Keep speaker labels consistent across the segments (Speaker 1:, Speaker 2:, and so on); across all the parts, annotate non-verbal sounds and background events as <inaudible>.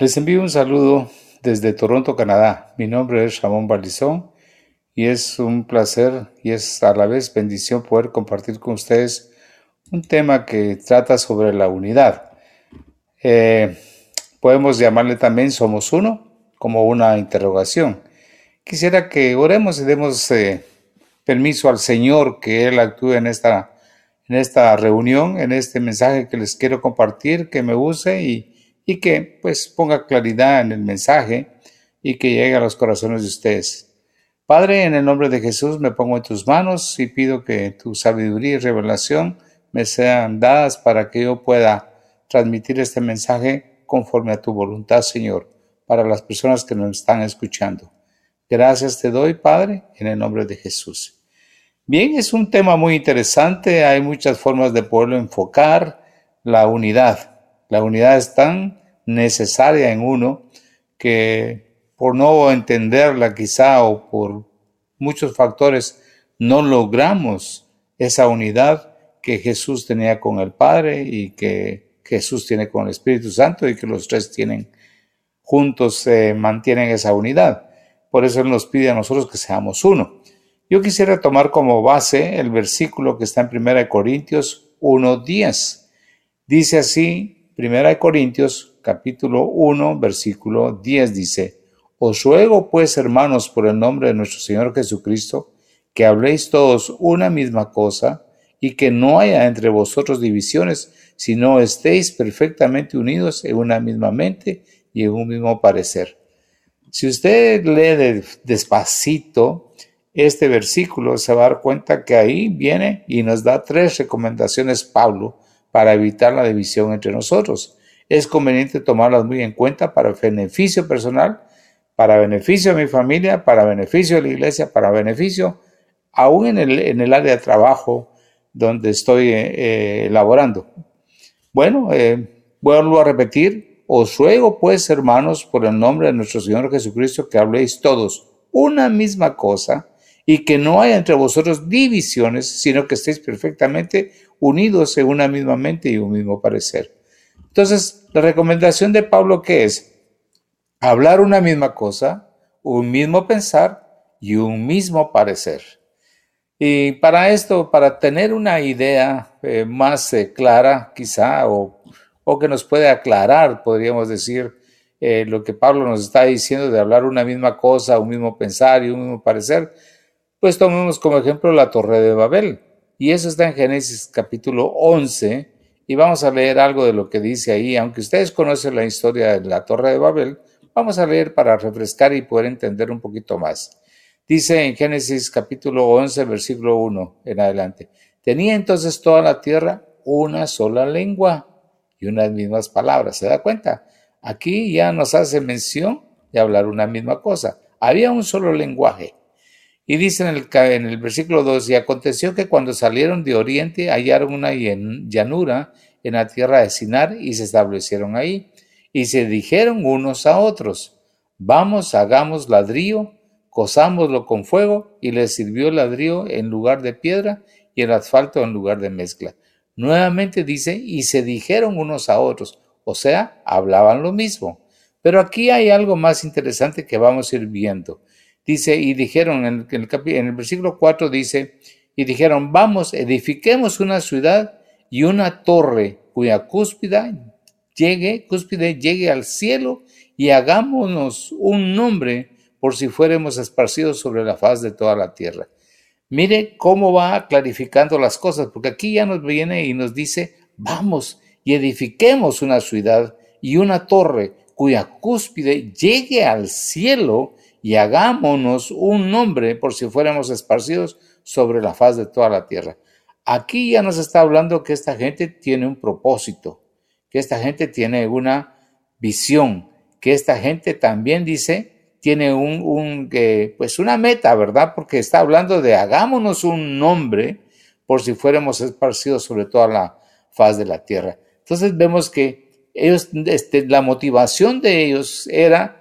Speaker 1: Les envío un saludo desde Toronto, Canadá. Mi nombre es Ramón Balizón y es un placer y es a la vez bendición poder compartir con ustedes un tema que trata sobre la unidad. Eh, podemos llamarle también Somos Uno como una interrogación. Quisiera que oremos y demos eh, permiso al Señor que Él actúe en esta, en esta reunión, en este mensaje que les quiero compartir, que me use y y que pues ponga claridad en el mensaje y que llegue a los corazones de ustedes. Padre, en el nombre de Jesús me pongo en tus manos y pido que tu sabiduría y revelación me sean dadas para que yo pueda transmitir este mensaje conforme a tu voluntad, Señor, para las personas que nos están escuchando. Gracias te doy, Padre, en el nombre de Jesús. Bien, es un tema muy interesante, hay muchas formas de poderlo enfocar, la unidad. La unidad es tan necesaria en uno que por no entenderla quizá o por muchos factores no logramos esa unidad que Jesús tenía con el Padre y que Jesús tiene con el Espíritu Santo y que los tres tienen juntos se mantienen esa unidad. Por eso Él nos pide a nosotros que seamos uno. Yo quisiera tomar como base el versículo que está en 1 Corintios 1.10. Dice así, 1 Corintios capítulo 1, versículo 10 dice, Os ruego pues, hermanos, por el nombre de nuestro Señor Jesucristo, que habléis todos una misma cosa y que no haya entre vosotros divisiones, sino estéis perfectamente unidos en una misma mente y en un mismo parecer. Si usted lee despacito este versículo, se va a dar cuenta que ahí viene y nos da tres recomendaciones Pablo para evitar la división entre nosotros es conveniente tomarlas muy en cuenta para beneficio personal, para beneficio de mi familia, para beneficio de la iglesia, para beneficio aún en el, área de trabajo donde estoy eh, elaborando. Bueno, eh, vuelvo a repetir, os ruego pues, hermanos, por el nombre de nuestro Señor Jesucristo, que habléis todos una misma cosa y que no haya entre vosotros divisiones, sino que estéis perfectamente unidos en una misma mente y un mismo parecer. Entonces, la recomendación de Pablo que es hablar una misma cosa, un mismo pensar y un mismo parecer. Y para esto, para tener una idea eh, más eh, clara, quizá, o, que nos puede aclarar, podríamos decir, eh, lo que Pablo nos está diciendo de hablar una misma cosa, un mismo pensar y un mismo parecer, pues tomemos como ejemplo la Torre de Babel. Y eso está en Génesis capítulo 11, y vamos a leer algo de lo que dice ahí. Aunque ustedes conocen la historia de la Torre de Babel, vamos a leer para refrescar y poder entender un poquito más. Dice en Génesis capítulo 11, versículo 1 en adelante. Tenía entonces toda la tierra una sola lengua y unas mismas palabras. ¿Se da cuenta? Aquí ya nos hace mención de hablar una misma cosa. Había un solo lenguaje. Y dice en el, en el versículo 2, y aconteció que cuando salieron de oriente hallaron una llanura en la tierra de Sinar y se establecieron ahí. Y se dijeron unos a otros, vamos, hagamos ladrillo, cosámoslo con fuego, y les sirvió el ladrillo en lugar de piedra y el asfalto en lugar de mezcla. Nuevamente dice, y se dijeron unos a otros, o sea, hablaban lo mismo. Pero aquí hay algo más interesante que vamos a ir viendo. Dice, y dijeron, en el, en el versículo 4 dice, y dijeron, vamos, edifiquemos una ciudad y una torre cuya cúspide llegue, cúspide llegue al cielo y hagámonos un nombre por si fuéramos esparcidos sobre la faz de toda la tierra. Mire cómo va clarificando las cosas, porque aquí ya nos viene y nos dice, vamos y edifiquemos una ciudad y una torre cuya cúspide llegue al cielo y hagámonos un nombre por si fuéramos esparcidos sobre la faz de toda la tierra. Aquí ya nos está hablando que esta gente tiene un propósito, que esta gente tiene una visión, que esta gente también dice tiene un, un pues una meta, ¿verdad? Porque está hablando de hagámonos un nombre por si fuéramos esparcidos sobre toda la faz de la tierra. Entonces vemos que ellos, este, la motivación de ellos era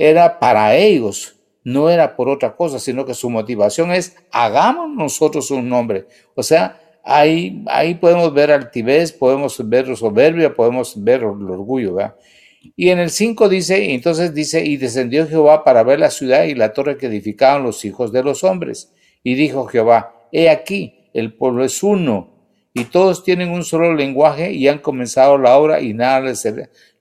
Speaker 1: era para ellos, no era por otra cosa, sino que su motivación es hagamos nosotros un nombre. O sea, ahí, ahí podemos ver altivez, podemos ver soberbia, podemos ver el orgullo, ¿verdad? Y en el 5 dice, entonces dice, y descendió Jehová para ver la ciudad y la torre que edificaban los hijos de los hombres. Y dijo Jehová, he aquí, el pueblo es uno, y todos tienen un solo lenguaje y han comenzado la obra y nada les,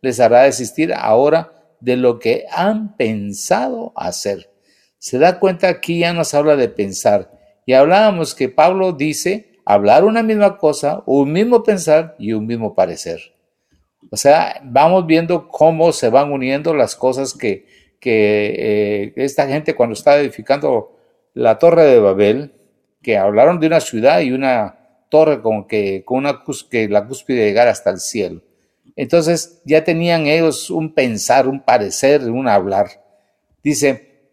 Speaker 1: les hará desistir ahora de lo que han pensado hacer. Se da cuenta aquí ya nos habla de pensar. Y hablábamos que Pablo dice hablar una misma cosa, un mismo pensar y un mismo parecer. O sea, vamos viendo cómo se van uniendo las cosas que, que eh, esta gente cuando está edificando la torre de Babel, que hablaron de una ciudad y una torre con que, con una que la cúspide llegar hasta el cielo. Entonces ya tenían ellos un pensar, un parecer, un hablar. Dice,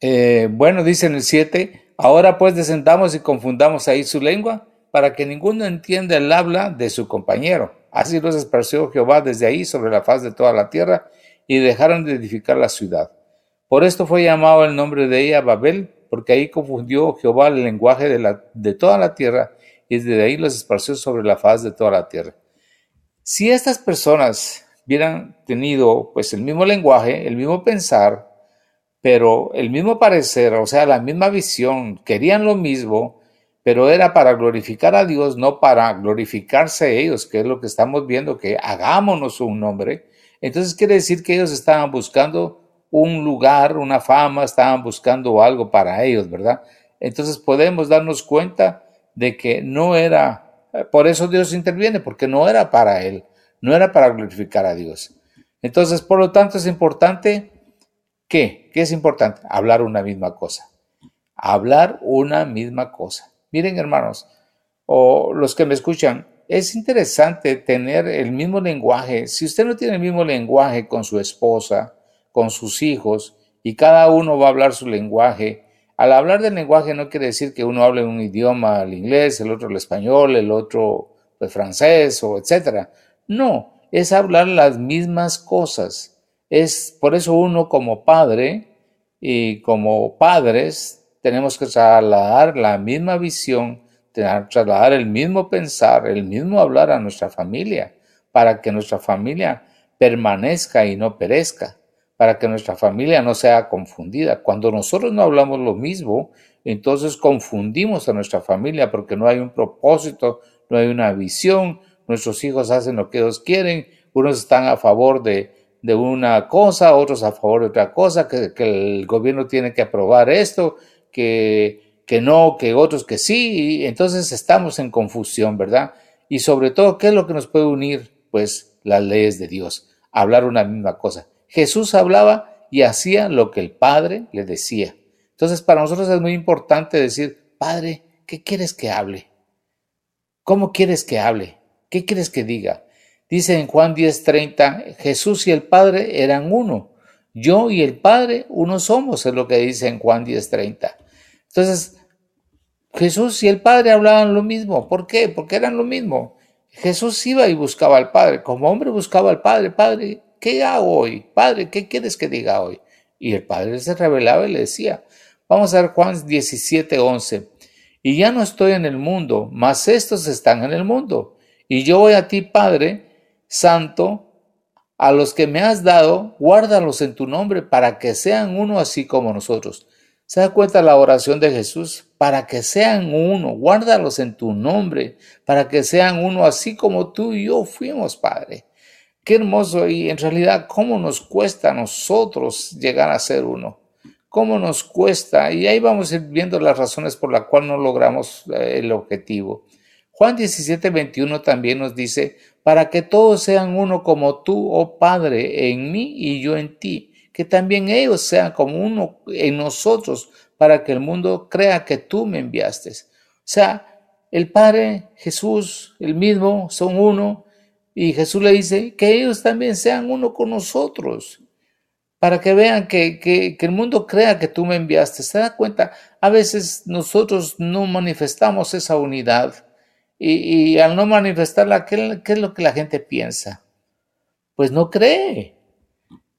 Speaker 1: eh, bueno, dice en el 7, ahora pues descendamos y confundamos ahí su lengua para que ninguno entienda el habla de su compañero. Así los esparció Jehová desde ahí sobre la faz de toda la tierra y dejaron de edificar la ciudad. Por esto fue llamado el nombre de ella Babel, porque ahí confundió Jehová el lenguaje de, la, de toda la tierra y desde ahí los esparció sobre la faz de toda la tierra. Si estas personas hubieran tenido pues el mismo lenguaje, el mismo pensar, pero el mismo parecer, o sea, la misma visión, querían lo mismo, pero era para glorificar a Dios, no para glorificarse ellos, que es lo que estamos viendo, que hagámonos un nombre. Entonces quiere decir que ellos estaban buscando un lugar, una fama, estaban buscando algo para ellos, ¿verdad? Entonces podemos darnos cuenta de que no era, por eso Dios interviene, porque no era para Él, no era para glorificar a Dios. Entonces, por lo tanto, es importante, ¿qué? ¿Qué es importante? Hablar una misma cosa. Hablar una misma cosa. Miren, hermanos, o los que me escuchan, es interesante tener el mismo lenguaje. Si usted no tiene el mismo lenguaje con su esposa, con sus hijos, y cada uno va a hablar su lenguaje, al hablar del lenguaje no quiere decir que uno hable un idioma, el inglés, el otro el español, el otro el francés o etcétera. No, es hablar las mismas cosas. Es por eso uno como padre y como padres tenemos que trasladar la misma visión, trasladar el mismo pensar, el mismo hablar a nuestra familia, para que nuestra familia permanezca y no perezca, para que nuestra familia no sea confundida. Cuando nosotros no hablamos lo mismo, entonces confundimos a nuestra familia porque no hay un propósito, no hay una visión, nuestros hijos hacen lo que ellos quieren, unos están a favor de, de una cosa, otros a favor de otra cosa, que, el gobierno tiene que aprobar esto, que, que no, que otros que sí, entonces estamos en confusión, ¿verdad? Y sobre todo, ¿qué es lo que nos puede unir? Pues las leyes de Dios, hablar una misma cosa. Jesús hablaba y hacía lo que el Padre le decía. Entonces, para nosotros es muy importante decir, Padre, ¿qué quieres que hable? ¿Cómo quieres que hable? ¿Qué quieres que diga? Dice en Juan 10:30, Jesús y el Padre eran uno. Yo y el Padre uno somos, es lo que dice en Juan 10:30. Entonces, Jesús y el Padre hablaban lo mismo. ¿Por qué? Porque eran lo mismo. Jesús iba y buscaba al Padre. Como hombre buscaba al Padre. Padre, ¿qué hago hoy? Padre, ¿qué quieres que diga hoy? Y el Padre se revelaba y le decía. Vamos a ver Juan 17:11. Y ya no estoy en el mundo, mas estos están en el mundo. Y yo voy a ti, Padre Santo, a los que me has dado, guárdalos en tu nombre para que sean uno así como nosotros. ¿Se da cuenta la oración de Jesús? Para que sean uno, guárdalos en tu nombre, para que sean uno así como tú y yo fuimos, Padre. Qué hermoso y en realidad cómo nos cuesta a nosotros llegar a ser uno. Cómo nos cuesta y ahí vamos a ir viendo las razones por las cuales no logramos eh, el objetivo. Juan 17, 21 también nos dice, para que todos sean uno como tú, oh Padre, en mí y yo en ti, que también ellos sean como uno en nosotros, para que el mundo crea que tú me enviaste. O sea, el Padre, Jesús, el mismo, son uno, y Jesús le dice que ellos también sean uno con nosotros, para que vean que, que, que el mundo crea que tú me enviaste. ¿Se da cuenta? A veces nosotros no manifestamos esa unidad y, al no manifestarla, ¿qué, es lo que la gente piensa? Pues no cree.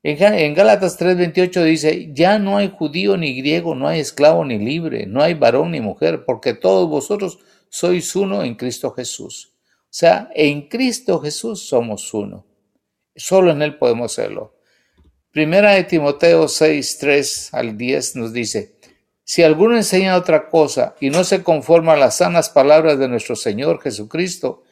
Speaker 1: En, en Gálatas 3:28 dice, ya no hay judío ni griego, no hay esclavo ni libre, no hay varón ni mujer, porque todos vosotros sois uno en Cristo Jesús. Sea, en Cristo Jesús somos uno. Solo en Él podemos hacerlo. Primera de Timoteo 6, 3 al 10 nos dice, si alguno enseña otra cosa y no se conforma a las sanas palabras de nuestro Señor Jesucristo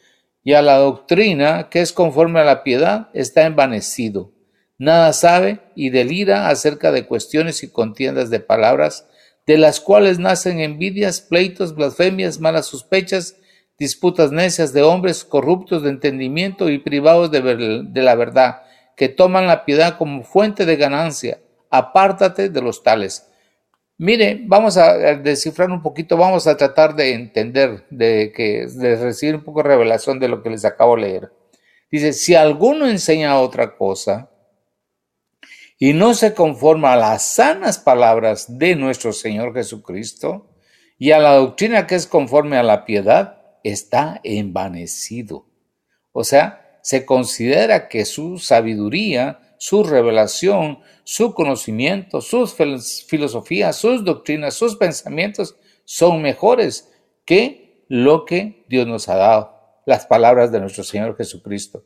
Speaker 1: y a la doctrina que es conforme a la piedad, está envanecido. Nada sabe y delira acerca de cuestiones y contiendas de palabras, de las cuales nacen envidias, pleitos, blasfemias, malas sospechas, disputas necias de hombres corruptos de entendimiento y privados de, de la verdad, que toman la piedad como fuente de ganancia. Apártate de los tales Mire, vamos a descifrar un poquito, vamos a tratar de entender, de, que, de recibir un poco de revelación de lo que les acabo de leer. Dice, si alguno enseña otra cosa y no se conforma a las sanas palabras de nuestro Señor Jesucristo y a la doctrina que es conforme a la piedad, está envanecido. O sea, se considera que su sabiduría, su revelación, su conocimiento, sus filosofías, sus doctrinas, sus pensamientos son mejores que lo que Dios nos ha dado, las palabras de nuestro Señor Jesucristo.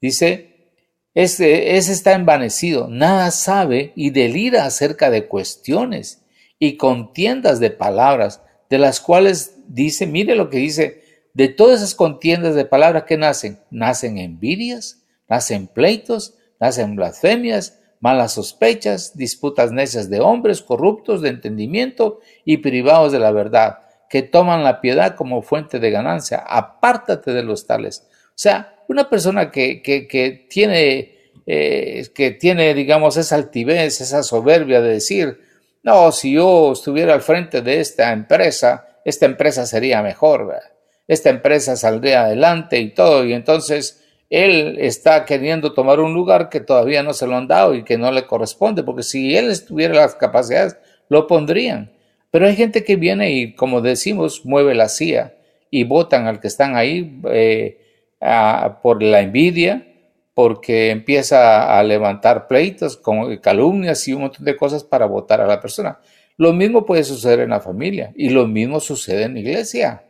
Speaker 1: Dice, ese, ese está envanecido, nada sabe y delira acerca de cuestiones y contiendas de palabras, de las cuales dice, mire lo que dice, de todas esas contiendas de palabras que nacen, nacen envidias, nacen pleitos, nacen blasfemias, malas sospechas, disputas necias de hombres corruptos de entendimiento y privados de la verdad, que toman la piedad como fuente de ganancia. Apártate de los tales. O sea, una persona que, que, tiene, eh, que tiene, digamos, esa altivez, esa soberbia de decir, no, si yo estuviera al frente de esta empresa, esta empresa sería mejor, esta empresa saldría adelante y todo, y entonces él está queriendo tomar un lugar que todavía no se lo han dado y que no le corresponde, porque si él tuviera las capacidades, lo pondrían. Pero hay gente que viene y, como decimos, mueve la silla y votan al que están ahí eh, por la envidia, porque empieza a levantar pleitos, con calumnias y un montón de cosas para votar a la persona. Lo mismo puede suceder en la familia y lo mismo sucede en la iglesia.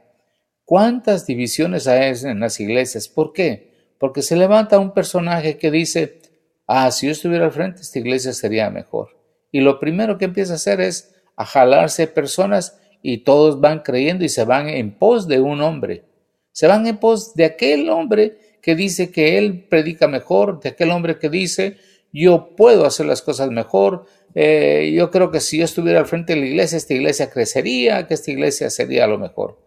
Speaker 1: ¿Cuántas divisiones hay en las iglesias? ¿Por qué? porque se levanta un personaje que dice, ah, si yo estuviera al frente, esta iglesia sería mejor. Y lo primero que empieza a hacer es a jalarse personas y todos van creyendo y se van en pos de un hombre. Se van en pos de aquel hombre que dice que él predica mejor, de aquel hombre que dice, yo puedo hacer las cosas mejor, eh, yo creo que si yo estuviera al frente de la iglesia, esta iglesia crecería, que esta iglesia sería lo mejor.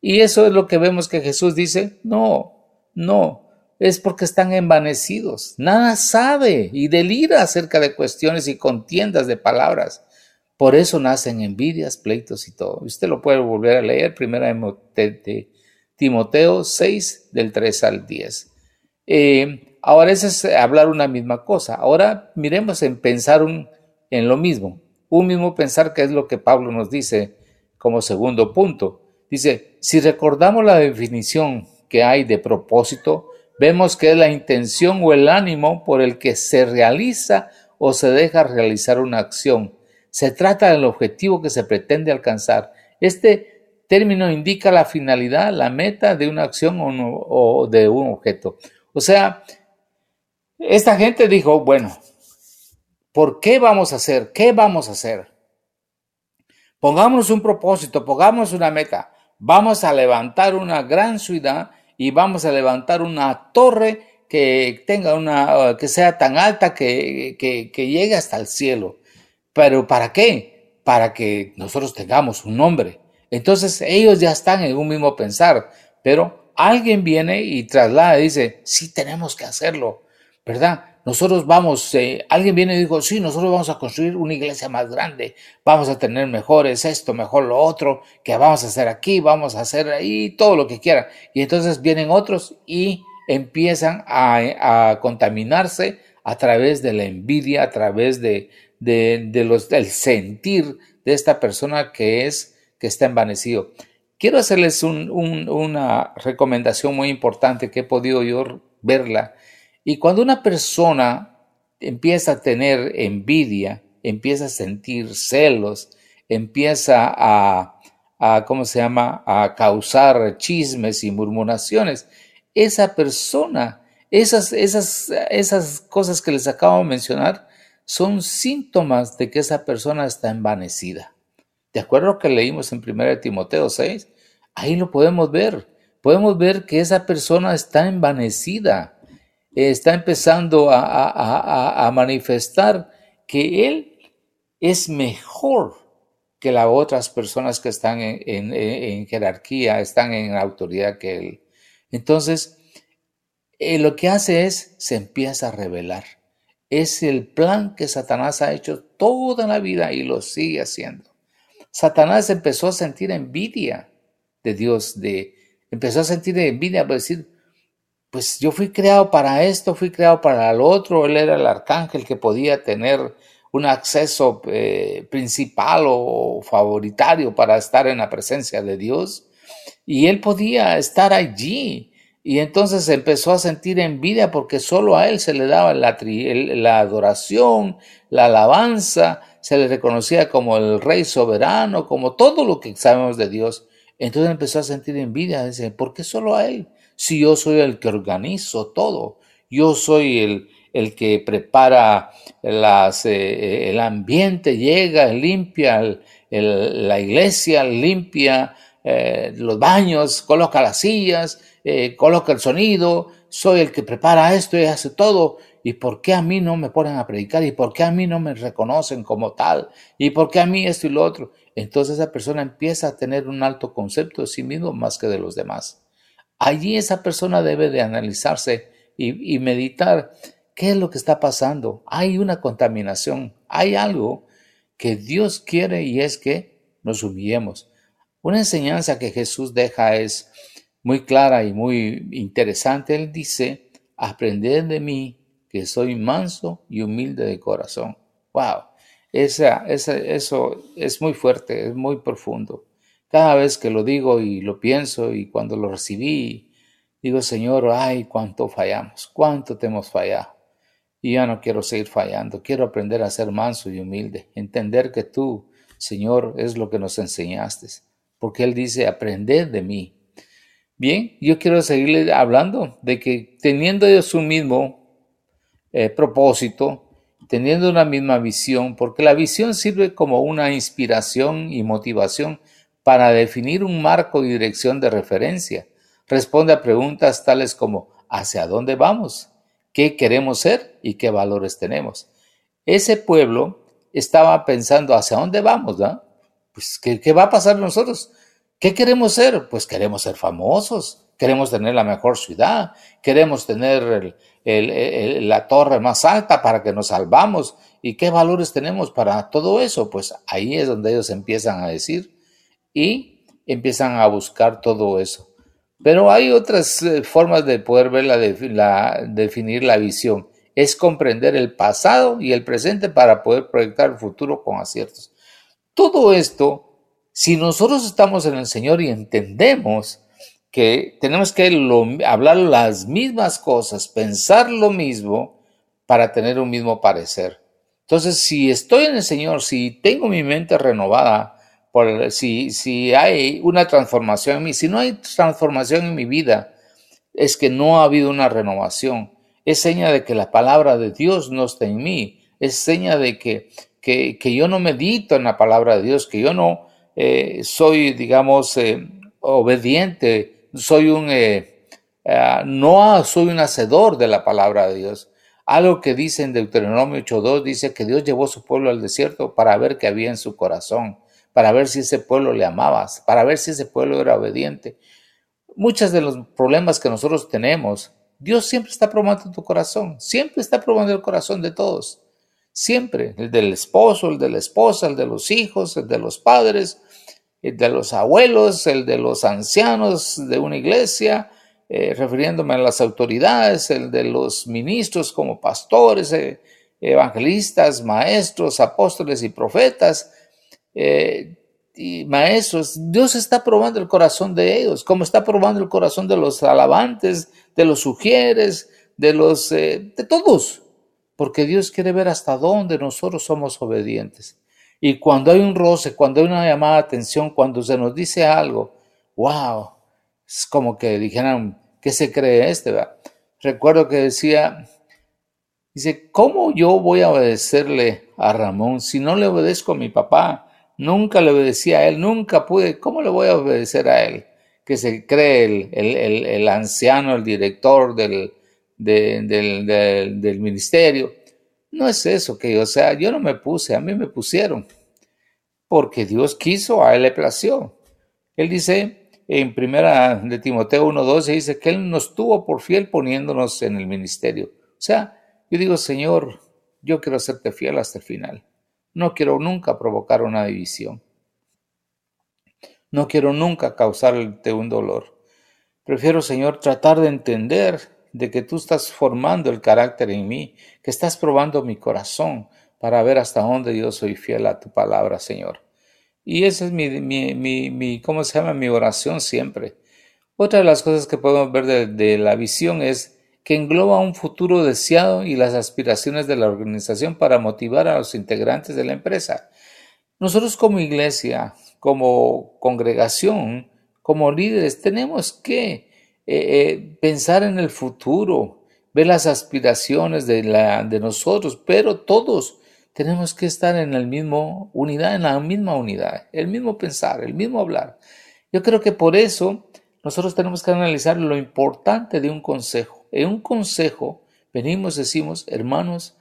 Speaker 1: Y eso es lo que vemos que Jesús dice, no, no, es porque están envanecidos. Nada sabe y delira acerca de cuestiones y contiendas de palabras. Por eso nacen envidias, pleitos y todo. Usted lo puede volver a leer, primera de Timoteo 6, del 3 al 10. Eh, ahora, es hablar una misma cosa. Ahora miremos en pensar en lo mismo. Un mismo pensar que es lo que Pablo nos dice como segundo punto. Dice, si recordamos la definición que hay de propósito, vemos que es la intención o el ánimo por el que se realiza o se deja realizar una acción. Se trata del objetivo que se pretende alcanzar. Este término indica la finalidad, la meta de una acción o, de un objeto. O sea, esta gente dijo, bueno, ¿por qué vamos a hacer? ¿Qué vamos a hacer? Pongámonos un propósito, pongamos una meta. Vamos a levantar una gran ciudad y vamos a levantar una torre que tenga una, que sea tan alta que, que, que llegue hasta el cielo. Pero ¿para qué? Para que nosotros tengamos un nombre. Entonces ellos ya están en un mismo pensar, pero alguien viene y traslada y dice, sí tenemos que hacerlo, ¿verdad? nosotros vamos, eh, alguien viene y dijo, sí, nosotros vamos a construir una iglesia más grande, vamos a tener mejores esto, mejor lo otro, que vamos a hacer aquí, vamos a hacer ahí, todo lo que quieran. Y entonces vienen otros y empiezan a, contaminarse a través de la envidia, a través de, de, los, del sentir de esta persona que es, que está envanecido. Quiero hacerles una recomendación muy importante que he podido yo verla y cuando una persona empieza a tener envidia, empieza a sentir celos, empieza a, ¿cómo se llama?, a causar chismes y murmuraciones, esa persona Esas, esas, esas cosas que les acabo de mencionar son síntomas de que esa persona está envanecida. ¿De acuerdo a lo que leímos en 1 Timoteo 6? Ahí lo podemos ver. Podemos ver que esa persona está envanecida, está empezando a, manifestar que él es mejor que las otras personas que están en, jerarquía, están en autoridad que él. Entonces, eh, lo que hace es, se empieza a revelar. Es el plan que Satanás ha hecho toda la vida y lo sigue haciendo. Satanás empezó a sentir envidia de Dios, de, empezó a sentir envidia, por decir, pues yo fui creado para esto, fui creado para lo otro, él era el arcángel que podía tener un acceso eh, principal o favoritario para estar en la presencia de Dios. Y él podía estar allí. Y entonces empezó a sentir envidia porque solo a él se le daba la, adoración, la alabanza, se le reconocía como el rey soberano, como todo lo que sabemos de Dios. Entonces empezó a sentir envidia, dice, ¿por qué solo a él? Si yo soy el que organizo todo, yo soy el, el que prepara las, eh, el ambiente, llega, limpia la iglesia, limpia eh, los baños, coloca las sillas, eh, coloca el sonido, soy el que prepara esto y hace todo. ¿Y por qué a mí no me ponen a predicar? ¿Y por qué a mí no me reconocen como tal? ¿Y por qué a mí esto y lo otro? Entonces esa persona empieza a tener un alto concepto de sí mismo más que de los demás. Allí esa persona debe de analizarse y, meditar ¿Qué es lo que está pasando? Hay una contaminación, hay algo que Dios quiere y es que nos humillemos. Una enseñanza que Jesús deja es muy clara y muy interesante. Él dice, aprended de mí que soy manso y humilde de corazón. ¡Wow! Eso es muy fuerte, es muy profundo. Cada vez que lo digo y lo pienso y cuando lo recibí, digo, Señor, ay, cuánto fallamos, cuánto te hemos fallado. Y ya no quiero seguir fallando, quiero aprender a ser manso y humilde, entender que tú, Señor, es lo que nos enseñaste, porque Él dice, aprended de mí. Bien, yo quiero seguirle hablando de que teniendo ellos un mismo eh, propósito, teniendo una misma visión, porque la visión sirve como una inspiración y motivación para definir un marco y dirección de referencia. Responde a preguntas tales como ¿hacia dónde vamos? qué queremos ser y qué valores tenemos. Ese pueblo estaba pensando hacia dónde vamos. Pues, ¿qué, va a pasar nosotros? ¿Qué queremos ser? Pues queremos ser famosos, queremos tener la mejor ciudad, queremos tener la torre más alta para que nos salvamos. ¿Y qué valores tenemos para todo eso? Pues ahí es donde ellos empiezan a decir y empiezan a buscar todo eso. Pero hay otras eh, formas de poder la, definir la visión. Es comprender el pasado y el presente para poder proyectar el futuro con aciertos. Todo esto, si nosotros estamos en el Señor y entendemos que tenemos que hablar las mismas cosas, pensar lo mismo para tener un mismo parecer. Entonces, si estoy en el Señor, si tengo mi mente renovada, si, si hay una transformación en mí, si no hay transformación en mi vida, es que no ha habido una renovación. Es seña de que la palabra de Dios no está en mí. Es seña de que, que, yo no medito en la palabra de Dios, que yo no eh, soy, digamos, eh, obediente, soy un, eh, no soy un hacedor de la palabra de Dios. Algo que dice en Deuteronomio 8.2 dice que Dios llevó a su pueblo al desierto para ver qué había en su corazón para ver si ese pueblo le amaba, para ver si ese pueblo era obediente. Muchos de los problemas que nosotros tenemos, Dios siempre está probando tu corazón, siempre está probando el corazón de todos, siempre, el del esposo, el de la esposa, el de los hijos, el de los padres, el de los abuelos, el de los ancianos de una iglesia, eh, refiriéndome a las autoridades, el de los ministros como pastores, eh, evangelistas, maestros, apóstoles y profetas, eh, y maestros, Dios está probando el corazón de ellos, como está probando el corazón de los alabantes, de los sugieres, de los, eh, de todos, porque Dios quiere ver hasta dónde nosotros somos obedientes. Y cuando hay un roce, cuando hay una llamada de atención, cuando se nos dice algo, wow, es como que dijeran, ¿qué se cree este? recuerdo que decía, dice, ¿cómo yo voy a obedecerle a Ramón si no le obedezco a mi papá? Nunca le obedecí a él, nunca pude, ¿cómo le voy a obedecer a él? Que se cree el, el, el, anciano, el director del, del, del ministerio. No es eso que, o sea, yo no me puse, a mí me pusieron, porque Dios quiso, a él le plació. Él dice en primera de Timoteo 1.12, dice que él nos tuvo por fiel poniéndonos en el ministerio. O sea, yo digo, Señor, yo quiero serte fiel hasta el final. No quiero nunca provocar una división. No quiero nunca causarte un dolor. Prefiero, Señor, tratar de entender de que tú estás formando el carácter en mí, que estás probando mi corazón para ver hasta dónde yo soy fiel a tu palabra, Señor. Y esa es mi, mi, mi, ¿cómo se llama? Mi oración siempre. Otra de las cosas que podemos ver de, de la visión es que engloba un futuro deseado y las aspiraciones de la organización para motivar a los integrantes de la empresa. Nosotros como iglesia, como congregación, como líderes, tenemos que eh, eh, pensar en el futuro, ver las aspiraciones de, nosotros, pero todos tenemos que estar en la misma unidad, en la misma unidad, el mismo pensar, el mismo hablar. Yo creo que por eso nosotros tenemos que analizar lo importante de un consejo. En un consejo venimos, decimos, hermanos,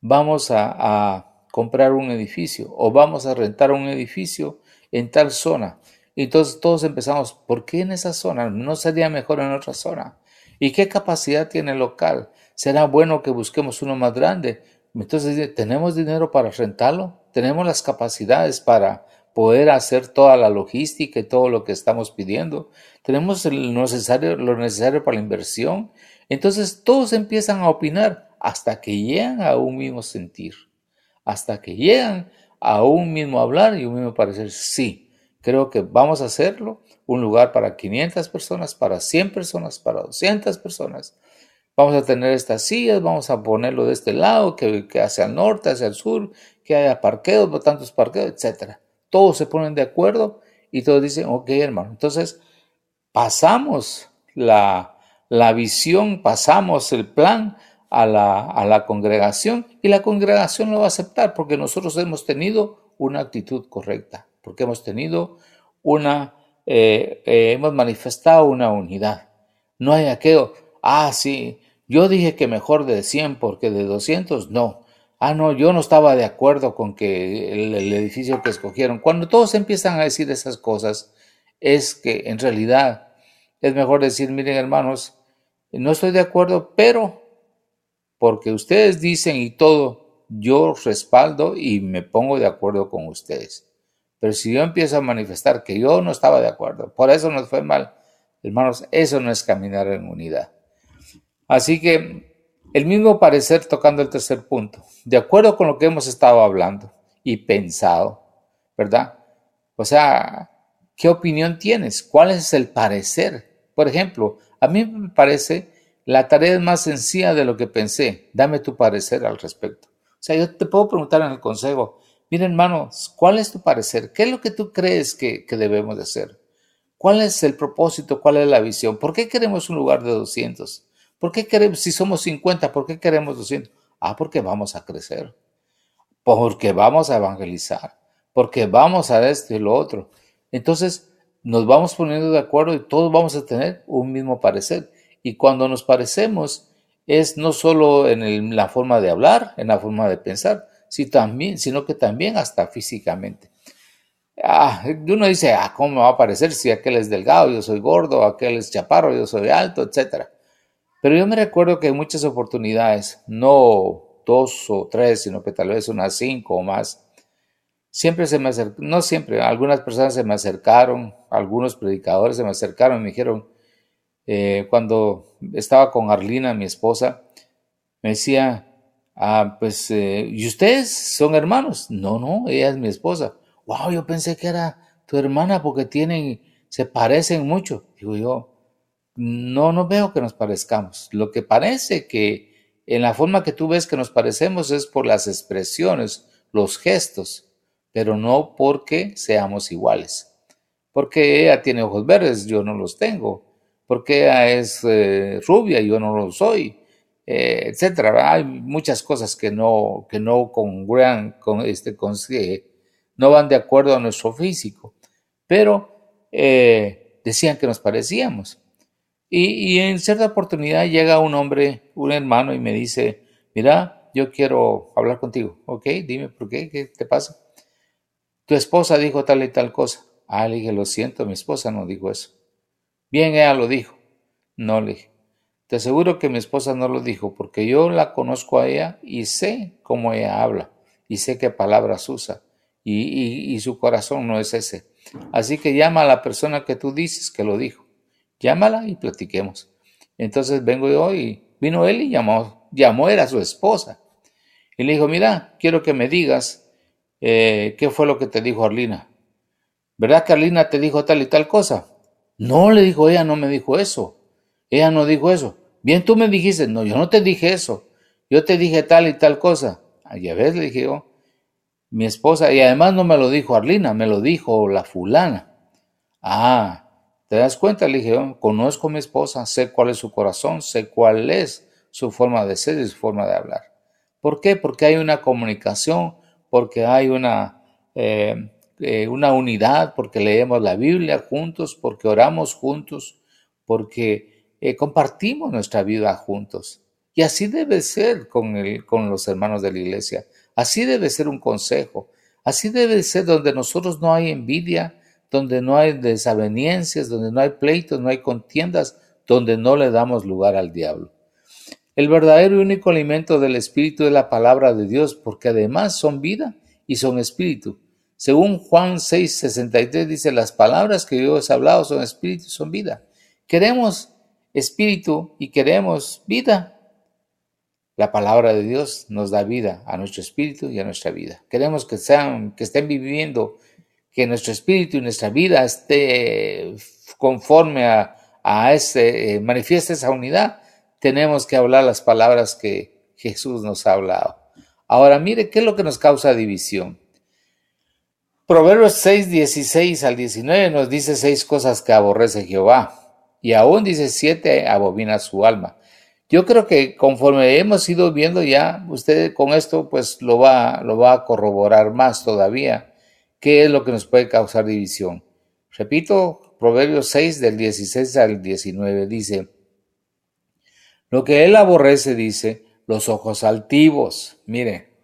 Speaker 1: vamos a, comprar un edificio o vamos a rentar un edificio en tal zona. Y entonces todos empezamos, ¿por qué en esa zona? ¿No sería mejor en otra zona? ¿Y qué capacidad tiene el local? ¿Será bueno que busquemos uno más grande? Entonces, ¿tenemos dinero para rentarlo? ¿Tenemos las capacidades para poder hacer toda la logística y todo lo que estamos pidiendo? ¿Tenemos lo necesario, lo necesario para la inversión? Entonces, todos empiezan a opinar hasta que llegan a un mismo sentir, hasta que llegan a un mismo hablar y un mismo parecer. Sí, Creo que vamos a hacerlo, un lugar para 500 personas, para 100 personas, para 200 personas. Vamos a tener estas sillas, vamos a ponerlo de este lado, que, hacia el norte, hacia el sur, que haya parqueos, tantos parqueos, etc. Todos se ponen de acuerdo y todos dicen, ok, hermano. Entonces, pasamos la, la visión, pasamos el plan a la, a la congregación y la congregación lo va a aceptar porque nosotros hemos tenido una actitud correcta porque hemos tenido una, eh, eh, hemos manifestado una unidad. No hay aquello, ah, sí, yo dije que mejor de 100 porque de 200 no. Ah, no, yo no estaba de acuerdo con que el, el edificio que escogieron. Cuando todos empiezan a decir esas cosas, es que en realidad es mejor decir, miren hermanos, no estoy de acuerdo, pero porque ustedes dicen y todo, yo respaldo y me pongo de acuerdo con ustedes. Pero si yo empiezo a manifestar que yo no estaba de acuerdo, por eso nos fue mal, hermanos, eso no es caminar en unidad. Así que el mismo parecer tocando el tercer punto, de acuerdo con lo que hemos estado hablando y pensado, ¿verdad? O sea, ¿qué opinión tienes? ¿Cuál es el parecer? Por ejemplo, a mí me parece la tarea más sencilla de lo que pensé. Dame tu parecer al respecto. O sea, yo te puedo preguntar en el consejo, Mira, hermanos, ¿cuál es tu parecer? ¿Qué es lo que tú crees que, debemos de hacer? ¿Cuál es el propósito? ¿Cuál es la visión? ¿Por qué queremos un lugar de 200? ¿Por qué queremos, si somos 50, por qué queremos 200? Ah, porque vamos a crecer. Porque vamos a evangelizar. Porque vamos a esto y lo otro. Entonces, nos vamos poniendo de acuerdo y todos vamos a tener un mismo parecer. Y cuando nos parecemos, es no solo en la forma de hablar, en la forma de pensar, sino que también hasta físicamente. Ah, uno dice, ah, ¿cómo me va a parecer si aquel es delgado, yo soy gordo, aquel es chaparro, yo soy alto, etcétera? Pero yo me recuerdo que muchas oportunidades, no dos o tres, sino que tal vez unas cinco o más, siempre se me acercaron, no siempre, algunas personas se me acercaron, algunos predicadores se me acercaron y me dijeron, eh, cuando estaba con Arlina, mi esposa, me decía, Ah, pues, eh, ¿y ustedes son hermanos? No, no, ella es mi esposa. Wow, yo pensé que era tu hermana porque tienen, se parecen mucho. Digo yo, no, no veo que nos parezcamos. Lo que parece que en la forma que tú ves que nos parecemos es por las expresiones, los gestos, pero no porque seamos iguales. Porque ella tiene ojos verdes, yo no los tengo porque ella es eh, rubia yo no lo soy, eh, etcétera. Hay muchas cosas que no, que no congruan con este, con, no van de acuerdo a nuestro físico, pero eh, decían que nos parecíamos. Y, y, en cierta oportunidad llega un hombre, un hermano, y me dice, mira, yo quiero hablar contigo, ¿ok? Dime por qué, ¿qué te pasa? Tu esposa dijo tal y tal cosa. Ah, le dije, lo siento, mi esposa no dijo eso. Bien, ella lo dijo. No le dije. Te aseguro que mi esposa no lo dijo porque yo la conozco a ella y sé cómo ella habla y sé qué palabras usa y, y, su corazón no es ese. Así que llama a la persona que tú dices que lo dijo. Llámala y platiquemos. Entonces vengo yo y vino él y llamó, llamó era su esposa. Y le dijo, mira, quiero que me digas eh, qué fue lo que te dijo Arlina. ¿Verdad que Arlina te dijo tal y tal cosa? No, le dijo, ella no me dijo eso. Ella no dijo eso. Bien, tú me dijiste, no, yo no te dije eso. Yo te dije tal y tal cosa. Ah, ya ves, le dije yo, mi esposa, y además no me lo dijo Arlina, me lo dijo la fulana. Ah, ¿te das cuenta? Le dije yo, conozco a mi esposa, sé cuál es su corazón, sé cuál es su forma de ser y su forma de hablar. ¿Por qué? Porque hay una comunicación, porque hay una, eh, eh, una unidad, porque leemos la Biblia juntos, porque oramos juntos, porque eh, compartimos nuestra vida juntos. Y así debe ser con, el, con los hermanos de la iglesia. Así debe ser un consejo. Así debe ser donde nosotros no hay envidia, donde no hay desavenencias, donde no hay pleitos, no hay contiendas, donde no le damos lugar al diablo. El verdadero y único alimento del espíritu es la palabra de Dios, porque además son vida y son espíritu. Según Juan 6, 63 dice, las palabras que Dios ha hablado son espíritu y son vida. Queremos espíritu y queremos vida. La palabra de Dios nos da vida a nuestro espíritu y a nuestra vida. Queremos que sean, que estén viviendo, que nuestro espíritu y nuestra vida esté conforme a, a ese, eh, manifieste esa unidad tenemos que hablar las palabras que Jesús nos ha hablado. Ahora, mire qué es lo que nos causa división. Proverbios 6, 16 al 19 nos dice seis cosas que aborrece Jehová, y aún dice siete abomina su alma. Yo creo que conforme hemos ido viendo ya, usted con esto pues lo va, lo va a corroborar más todavía, qué es lo que nos puede causar división. Repito, Proverbios 6 del 16 al 19 dice, lo que él aborrece, dice, los ojos altivos. Mire,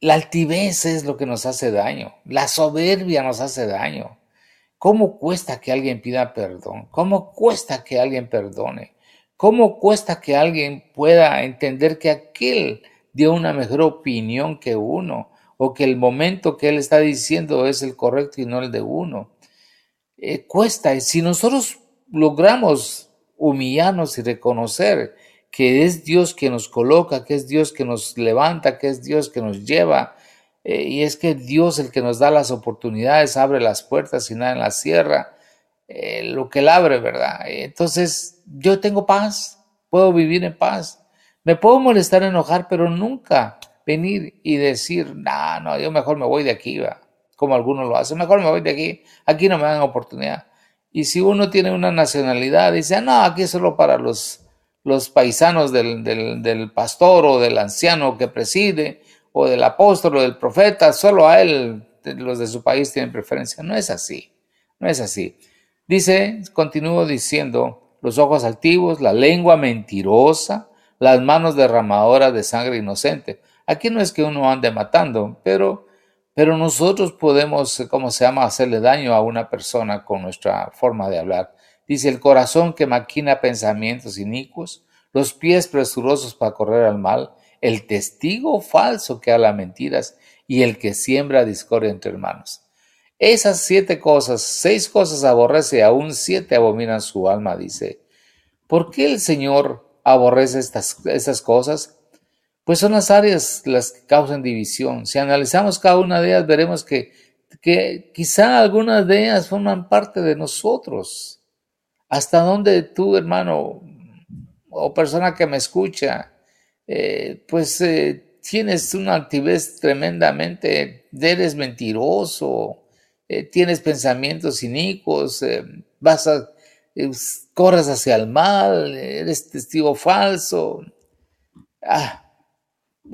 Speaker 1: la altivez es lo que nos hace daño. La soberbia nos hace daño. ¿Cómo cuesta que alguien pida perdón? ¿Cómo cuesta que alguien perdone? ¿Cómo cuesta que alguien pueda entender que aquel dio una mejor opinión que uno? O que el momento que él está diciendo es el correcto y no el de uno. Eh, cuesta. Si nosotros logramos humillarnos y reconocer que es Dios que nos coloca, que es Dios que nos levanta, que es Dios que nos lleva, eh, y es que Dios el que nos da las oportunidades, abre las puertas y nada en la sierra, eh, lo que él abre, ¿verdad? Entonces, yo tengo paz, puedo vivir en paz. Me puedo molestar, enojar, pero nunca venir y decir, no, no, yo mejor me voy de aquí, ¿va? como algunos lo hacen, mejor me voy de aquí, aquí no me dan oportunidad. Y si uno tiene una nacionalidad, dice, no, aquí es solo para los, los paisanos del, del, pastor o del anciano que preside, o del apóstol o del profeta, solo a él los de su país tienen preferencia. No es así, no es así. Dice, continúo diciendo, los ojos altivos, la lengua mentirosa, las manos derramadoras de sangre inocente. Aquí no es que uno ande matando, pero pero nosotros podemos, ¿cómo se llama?, hacerle daño a una persona con nuestra forma de hablar. Dice, el corazón que maquina pensamientos inicuos, los pies presurosos para correr al mal, el testigo falso que habla mentiras y el que siembra discordia entre hermanos. Esas siete cosas, seis cosas aborrece, aún siete abominan su alma, dice. ¿Por qué el Señor aborrece estas, estas cosas? Pues son las áreas las que causan división. Si analizamos cada una de ellas, veremos que, que quizá algunas de ellas forman parte de nosotros. Hasta donde tú, hermano, o persona que me escucha, eh, pues eh, tienes una actividad tremendamente, eres mentiroso, eh, tienes pensamientos inicuos, vas a corres hacia el mal, eres testigo falso. Ah,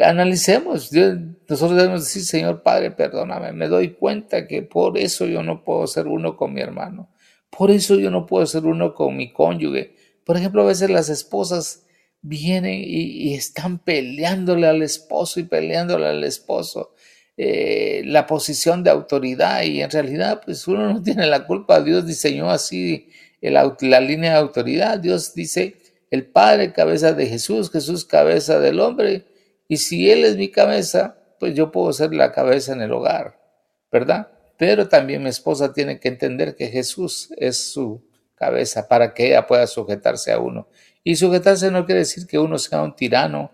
Speaker 1: analicemos. nosotros debemos decir, Señor Padre, perdóname, me doy cuenta que por eso yo no puedo ser uno con mi hermano. Por eso yo no puedo ser uno con mi cónyuge. Por ejemplo, a veces las esposas vienen y, están peleándole al esposo y peleándole al esposo. Eh, la posición de autoridad y en realidad pues uno no tiene la culpa. Dios diseñó así la línea de autoridad. Dios dice, el Padre cabeza de Jesús, Jesús cabeza del hombre y si Él es mi cabeza, pues yo puedo ser la cabeza en el hogar, ¿verdad? Pero también mi esposa tiene que entender que Jesús es su cabeza para que ella pueda sujetarse a uno. Y sujetarse no quiere decir que uno sea un tirano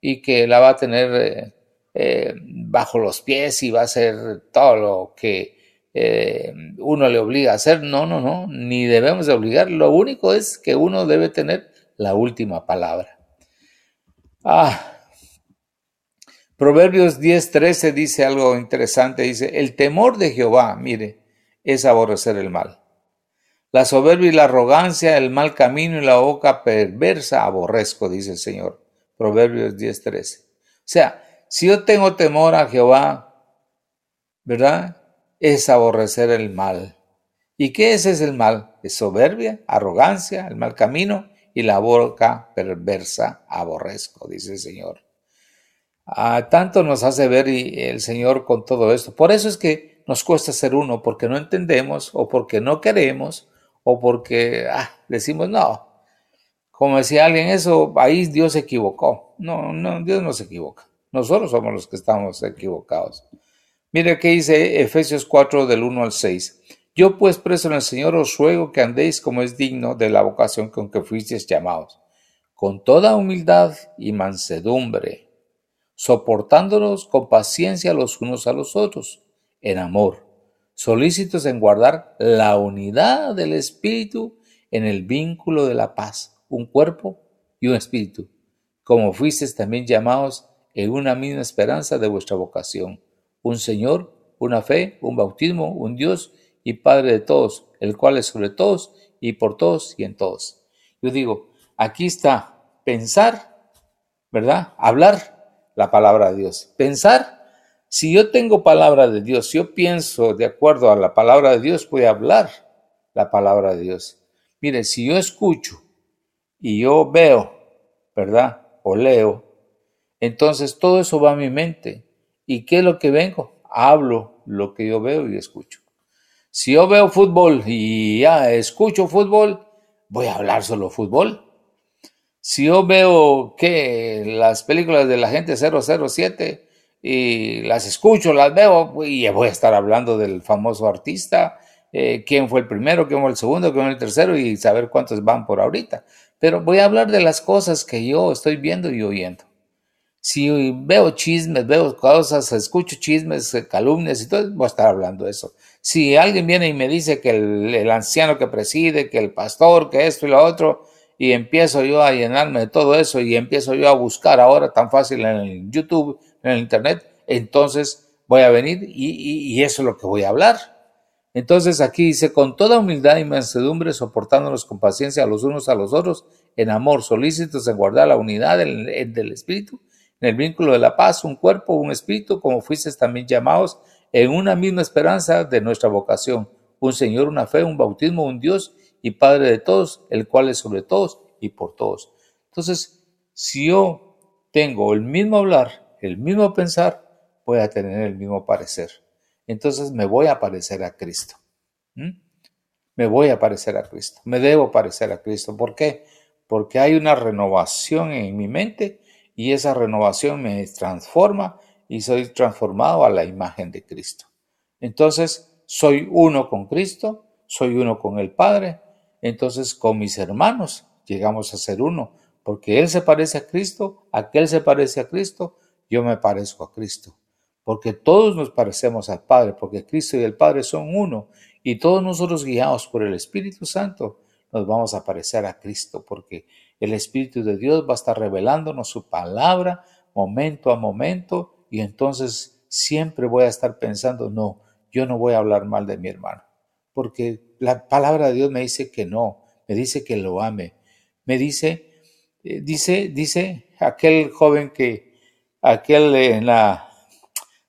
Speaker 1: y que la va a tener eh, eh, bajo los pies y va a hacer todo lo que eh, uno le obliga a hacer. No, no, no, ni debemos de obligar. Lo único es que uno debe tener la última palabra. Ah, Proverbios 10:13 dice algo interesante, dice, el temor de Jehová, mire, es aborrecer el mal. La soberbia y la arrogancia, el mal camino y la boca perversa aborrezco, dice el Señor. Proverbios 10:13. O sea, si yo tengo temor a Jehová, ¿verdad? Es aborrecer el mal. ¿Y qué es ese el mal? Es soberbia, arrogancia, el mal camino y la boca perversa aborrezco, dice el Señor tanto nos hace ver el Señor con todo esto. Por eso es que nos cuesta ser uno, porque no entendemos o porque no queremos o porque ah, decimos no. Como decía alguien, eso ahí Dios se equivocó. No, no, Dios no se equivoca. Nosotros somos los que estamos equivocados. Mire qué dice Efesios 4 del 1 al 6. Yo pues preso en el Señor os ruego que andéis como es digno de la vocación con que fuisteis llamados, con toda humildad y mansedumbre soportándonos con paciencia los unos a los otros, en amor, solícitos en guardar la unidad del Espíritu en el vínculo de la paz, un cuerpo y un espíritu, como fuisteis también llamados en una misma esperanza de vuestra vocación, un Señor, una fe, un bautismo, un Dios y Padre de todos, el cual es sobre todos y por todos y en todos. Yo digo, aquí está pensar, ¿verdad? Hablar la palabra de Dios. Pensar, si yo tengo palabra de Dios, si yo pienso de acuerdo a la palabra de Dios, voy a hablar la palabra de Dios. Mire, si yo escucho y yo veo, ¿verdad? O leo, entonces todo eso va a mi mente. ¿Y qué es lo que vengo? Hablo lo que yo veo y escucho. Si yo veo fútbol y ya escucho fútbol, voy a hablar solo fútbol. Si yo veo que las películas de la gente 007 y las escucho, las veo, y voy a estar hablando del famoso artista, eh, quién fue el primero, quién fue el segundo, quién fue el tercero y saber cuántos van por ahorita. Pero voy a hablar de las cosas que yo estoy viendo y oyendo. Si veo chismes, veo cosas, escucho chismes, calumnias y todo, voy a estar hablando de eso. Si alguien viene y me dice que el, el anciano que preside, que el pastor, que esto y lo otro, y empiezo yo a llenarme de todo eso y empiezo yo a buscar ahora tan fácil en el YouTube, en el Internet, entonces voy a venir y, eso es lo que voy a hablar. Entonces aquí dice, con toda humildad y mansedumbre, soportándonos con paciencia los unos a los otros, en amor, solícitos en guardar la unidad del, del Espíritu, en el vínculo de la paz, un cuerpo, un espíritu, como fuisteis también llamados, en una misma esperanza de nuestra vocación, un Señor, una fe, un bautismo, un Dios y Padre de todos, el cual es sobre todos y por todos. Entonces, si yo tengo el mismo hablar, el mismo pensar, voy a tener el mismo parecer. Entonces me voy a parecer a Cristo. Me voy a parecer a Cristo. Me debo parecer a Cristo. ¿Por qué? Porque hay una renovación en mi mente y esa renovación me transforma y soy transformado a la imagen de Cristo. Entonces, soy uno con Cristo, soy uno con el Padre, entonces con mis hermanos llegamos a ser uno, porque Él se parece a Cristo, aquel se parece a Cristo, yo me parezco a Cristo, porque todos nos parecemos al Padre, porque Cristo y el Padre son uno, y todos nosotros guiados por el Espíritu Santo nos vamos a parecer a Cristo, porque el Espíritu de Dios va a estar revelándonos su palabra momento a momento, y entonces siempre voy a estar pensando, no, yo no voy a hablar mal de mi hermano porque la palabra de Dios me dice que no, me dice que lo ame, me dice, eh, dice, dice aquel joven que, aquel la,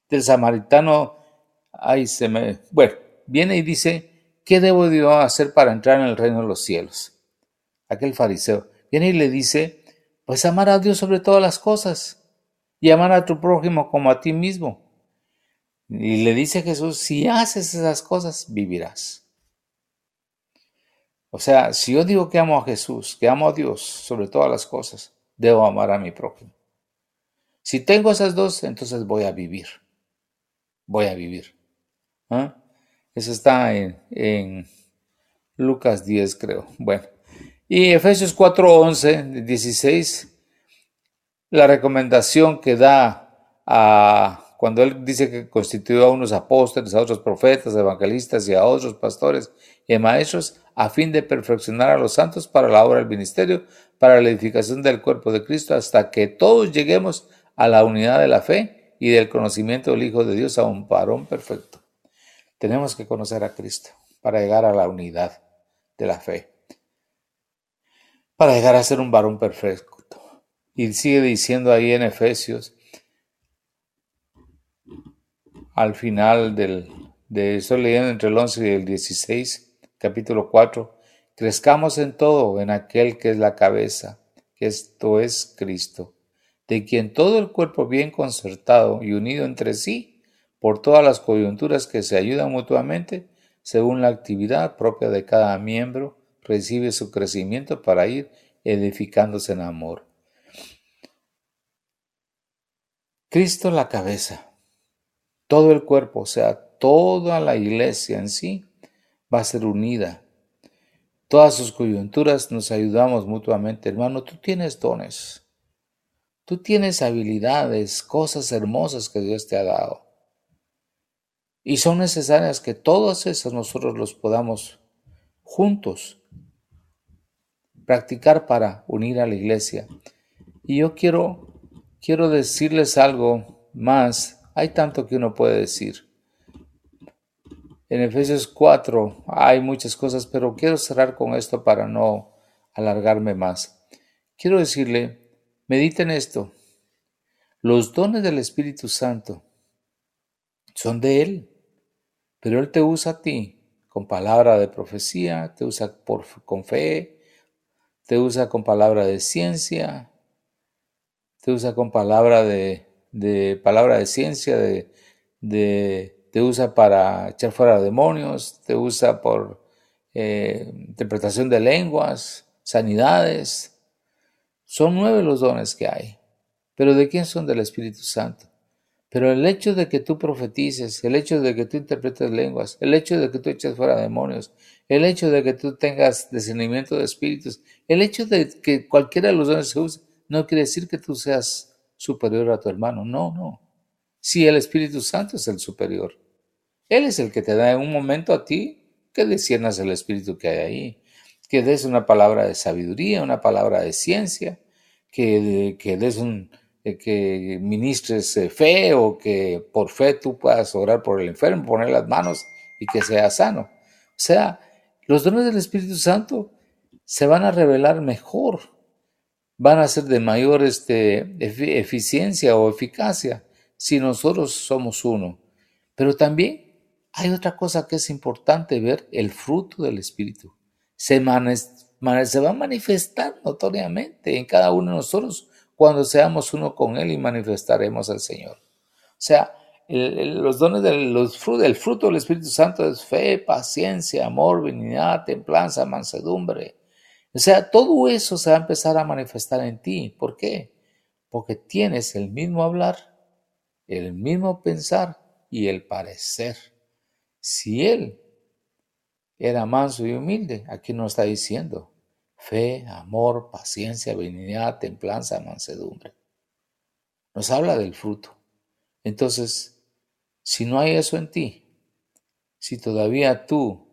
Speaker 1: del samaritano, ay, se me, bueno, viene y dice, ¿qué debo yo hacer para entrar en el reino de los cielos? Aquel fariseo viene y le dice, pues amar a Dios sobre todas las cosas y amar a tu prójimo como a ti mismo. Y le dice Jesús, si haces esas cosas, vivirás. O sea, si yo digo que amo a Jesús, que amo a Dios sobre todas las cosas, debo amar a mi prójimo. Si tengo esas dos, entonces voy a vivir. Voy a vivir. ¿Ah? Eso está en, en, Lucas 10, creo. Bueno. Y Efesios 4, 11, 16, la recomendación que da a cuando él dice que constituyó a unos apóstoles, a otros profetas, evangelistas y a otros pastores y maestros, a fin de perfeccionar a los santos para la obra del ministerio, para la edificación del cuerpo de Cristo, hasta que todos lleguemos a la unidad de la fe y del conocimiento del Hijo de Dios a un varón perfecto. Tenemos que conocer a Cristo para llegar a la unidad de la fe, para llegar a ser un varón perfecto. Y sigue diciendo ahí en Efesios, al final del, de, estoy leyendo entre el 11 y el 16, capítulo 4, crezcamos en todo en aquel que es la cabeza, que esto es Cristo, de quien todo el cuerpo bien concertado y unido entre sí, por todas las coyunturas que se ayudan mutuamente, según la actividad propia de cada miembro, recibe su crecimiento para ir edificándose en amor. Cristo la cabeza todo el cuerpo, o sea, toda la iglesia en sí, va a ser unida. Todas sus coyunturas nos ayudamos mutuamente. Hermano, tú tienes dones. Tú tienes habilidades, cosas hermosas que Dios te ha dado. Y son necesarias que todas esas nosotros los podamos juntos practicar para unir a la iglesia. Y yo quiero, quiero decirles algo más hay tanto que uno puede decir. En Efesios 4 hay muchas cosas, pero quiero cerrar con esto para no alargarme más. Quiero decirle, mediten esto. Los dones del Espíritu Santo son de Él, pero Él te usa a ti con palabra de profecía, te usa con fe, te usa con palabra de ciencia, te usa con palabra de de palabra de ciencia, de, de, te usa para echar fuera demonios, te usa por eh, interpretación de lenguas, sanidades. Son nueve los dones que hay. Pero ¿de quién son del Espíritu Santo? Pero el hecho de que tú profetices, el hecho de que tú interpretes lenguas, el hecho de que tú eches fuera demonios, el hecho de que tú tengas discernimiento de espíritus, el hecho de que cualquiera de los dones se use, no quiere decir que tú seas superior a tu hermano. No, no. Si el Espíritu Santo es el superior. Él es el que te da en un momento a ti que desciernas el Espíritu que hay ahí, que des una palabra de sabiduría, una palabra de ciencia, que, que des un, eh, que ministres eh, fe o que por fe tú puedas orar por el enfermo, poner las manos y que sea sano. O sea, los dones del Espíritu Santo se van a revelar mejor van a ser de mayor este, eficiencia o eficacia si nosotros somos uno. Pero también hay otra cosa que es importante ver, el fruto del Espíritu. Se, se va a manifestar notoriamente en cada uno de nosotros cuando seamos uno con Él y manifestaremos al Señor. O sea, los dones del fruto, el fruto del Espíritu Santo es fe, paciencia, amor, benignidad, templanza, mansedumbre, o sea, todo eso se va a empezar a manifestar en ti. ¿Por qué? Porque tienes el mismo hablar, el mismo pensar y el parecer. Si Él era manso y humilde, aquí nos está diciendo fe, amor, paciencia, benignidad, templanza, mansedumbre. Nos habla del fruto. Entonces, si no hay eso en ti, si todavía tú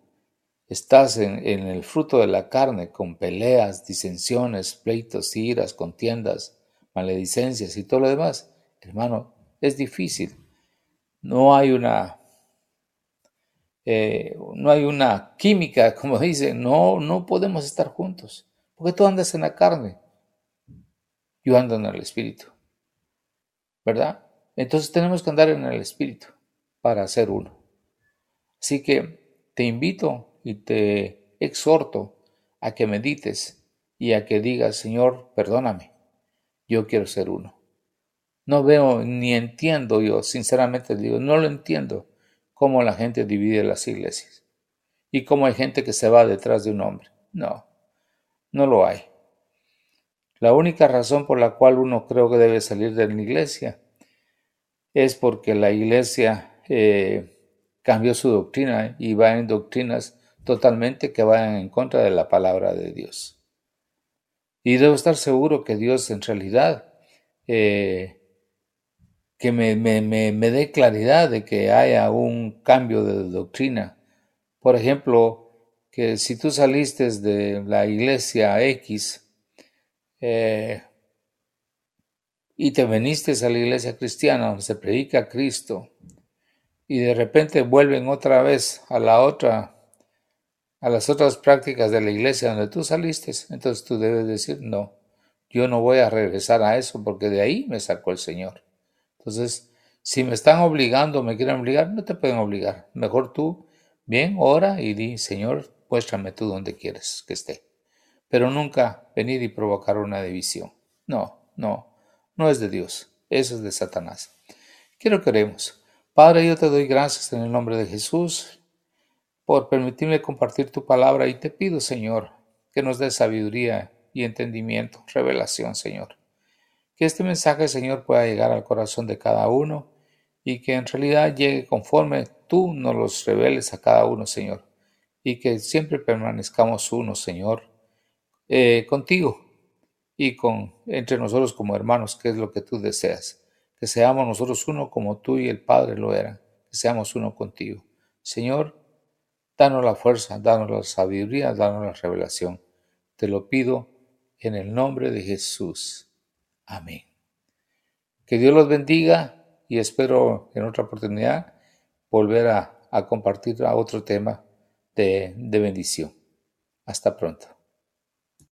Speaker 1: Estás en, el fruto de la carne con peleas, disensiones, pleitos, iras, contiendas, maledicencias y todo lo demás. Hermano, es difícil. No hay una... eh, no hay una química, <laughs> como dicen, no, no podemos estar juntos, porque tú andas en la carne, yo ando en el espíritu, ¿verdad? Entonces tenemos que andar en el espíritu para ser uno. Así que te invito y te exhorto a que medites y a que digas, Señor, perdóname, yo quiero ser uno. No veo ni entiendo yo, sinceramente digo, no lo entiendo cómo la gente divide las iglesias y cómo hay gente que se va detrás de un hombre. No, no lo hay. La única razón por la cual uno creo que debe salir de la iglesia es porque la iglesia eh, cambió su doctrina y va en doctrinas totalmente que vayan en contra de la palabra de Dios. Y debo estar seguro que Dios en realidad eh, que me, me, me, dé claridad de que haya un cambio de doctrina. Por ejemplo, que si tú saliste de la iglesia X eh, y te veniste a la iglesia cristiana donde se predica a Cristo y de repente vuelven otra vez a la otra a las otras prácticas de la iglesia donde tú saliste, entonces tú debes decir no, yo no voy a regresar a eso porque de ahí me sacó el Señor. Entonces, si me están obligando, me quieren obligar, no te pueden obligar. Mejor tú, bien, ora y di, Señor, muéstrame tú donde quieres que esté. Pero nunca venir y provocar una división. No, no, no es de Dios, eso es de Satanás. Quiero que oremos. Padre, yo te doy gracias en el nombre de Jesús por permitirme compartir tu palabra y te pido, Señor, que nos dé sabiduría y entendimiento, revelación, Señor. Que este mensaje, Señor, pueda llegar al corazón de cada uno y que en realidad llegue conforme tú nos los reveles a cada uno, Señor. Y que siempre permanezcamos uno, Señor, eh, contigo y con entre nosotros como hermanos, que es lo que tú deseas. Que seamos nosotros uno como tú y el Padre lo eran. Que seamos uno contigo. Señor, danos la fuerza, danos la sabiduría, danos la revelación. Te lo pido en el nombre de Jesús. Amén. Que Dios los bendiga y espero en otra oportunidad volver a, compartir otro tema de bendición. Hasta pronto.